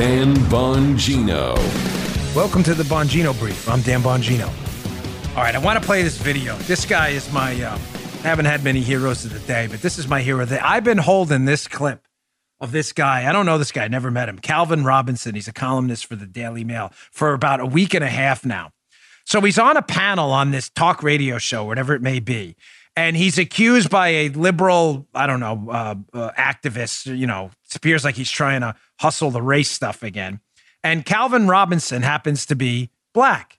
Dan Bongino. Welcome to the Bongino Brief. I'm Dan Bongino. All right, I want to play this video. This guy is my, uh, I haven't had many heroes of the day, but this is my hero. That I've been holding this clip of this guy. I don't know this guy, never met him. Calvin Robinson. He's a columnist for the Daily Mail for about a week and a half now. So he's on a panel on this talk radio show, whatever it may be. And he's accused by a liberal, I don't know, uh, uh, activist. You know, appears like he's trying to hustle the race stuff again. And Calvin Robinson happens to be black.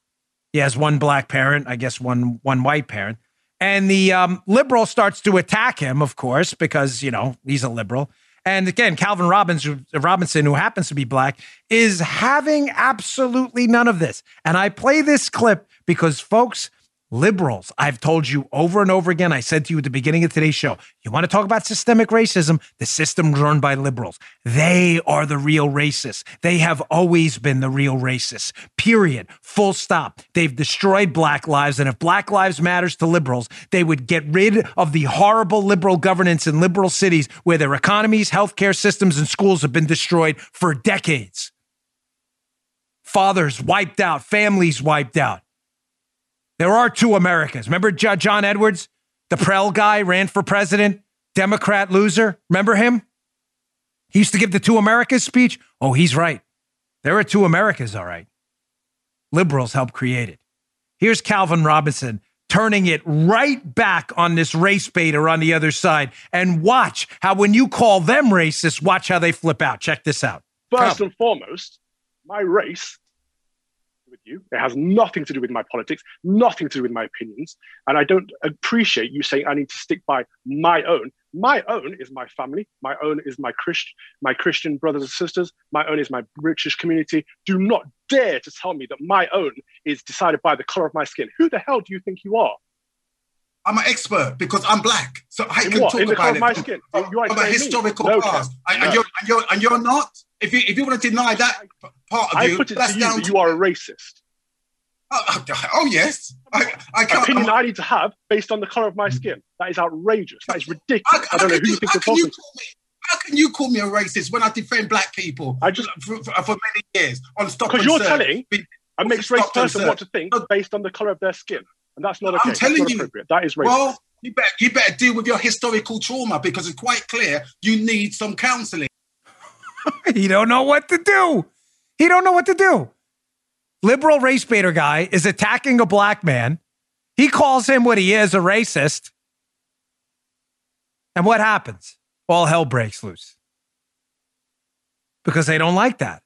He has one black parent, I guess one one white parent. And the um, liberal starts to attack him, of course, because you know he's a liberal. And again, Calvin Robinson, Robinson, who happens to be black, is having absolutely none of this. And I play this clip because, folks, liberals, I've told you over and over again, I said to you at the beginning of today's show, you want to talk about systemic racism? The system run by liberals. They are the real racists. They have always been the real racists, period. Full stop. They've destroyed black lives. And if black lives matters to liberals, they would get rid of the horrible liberal governance in liberal cities where their economies, healthcare systems, and schools have been destroyed for decades. Fathers wiped out, families wiped out. There are two Americas. Remember John Edwards, the Prell guy, ran for president, Democrat loser? Remember him? He used to give the two Americas speech. Oh, he's right. There are two Americas, all right. Liberals helped create it. Here's Calvin Robinson turning it right back on this race baiter on the other side. And watch how, when you call them racist, watch how they flip out. Check this out. First Calvin. and foremost, my race you. It has nothing to do with my politics, nothing to do with my opinions. And I don't appreciate you saying I need to stick by my own. My own is my family. My own is my Christ, my Christian brothers and sisters. My own is my British community. Do not dare to tell me that my own is decided by the color of my skin. Who the hell do you think you are? I'm an expert because I'm black, so I in can what? talk in the about of my skin. From, you are from a historical no, past, no. and, you're, and, you're, and you're not. If you if you want to deny that part of I you, put it that's to you down that you are a racist. Oh, oh yes, I, I can't. Opinion I'm- I need to have based on the color of my skin. That is outrageous. That is ridiculous. How, I how don't know who you you, think you're can you talking to. me? How can you call me a racist when I defend black people? I just for, for, for many years on stop because you're serve. telling Be- a mixed race Stop person what to think based on the color of their skin, and that's not I'm okay. That's telling not you. That is racist. Well, you better you better deal with your historical trauma because it's quite clear you need some counselling. he don't know what to do. He don't know what to do. Liberal race baiter guy is attacking a black man. He calls him what he is, a racist. And what happens? All hell breaks loose. Because they don't like that.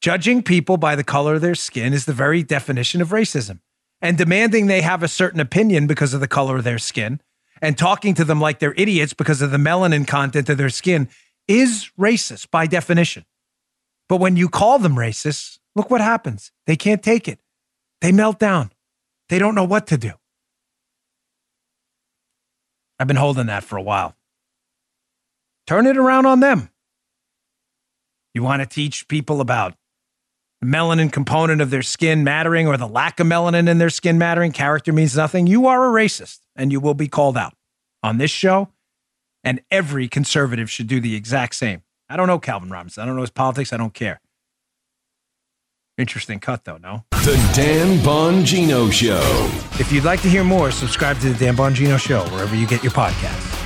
Judging people by the color of their skin is the very definition of racism. And demanding they have a certain opinion because of the color of their skin and talking to them like they're idiots because of the melanin content of their skin is racist by definition. But when you call them racist, look what happens. They can't take it. They melt down. They don't know what to do. I've been holding that for a while. Turn it around on them. You want to teach people about the melanin component of their skin mattering or the lack of melanin in their skin mattering, character means nothing. You are a racist and you will be called out on this show. And every conservative should do the exact same. I don't know Calvin Robinson. I don't know his politics. I don't care. Interesting cut, though, no? The Dan Bongino Show. If you'd like to hear more, subscribe to the Dan Bongino Show wherever you get your podcasts.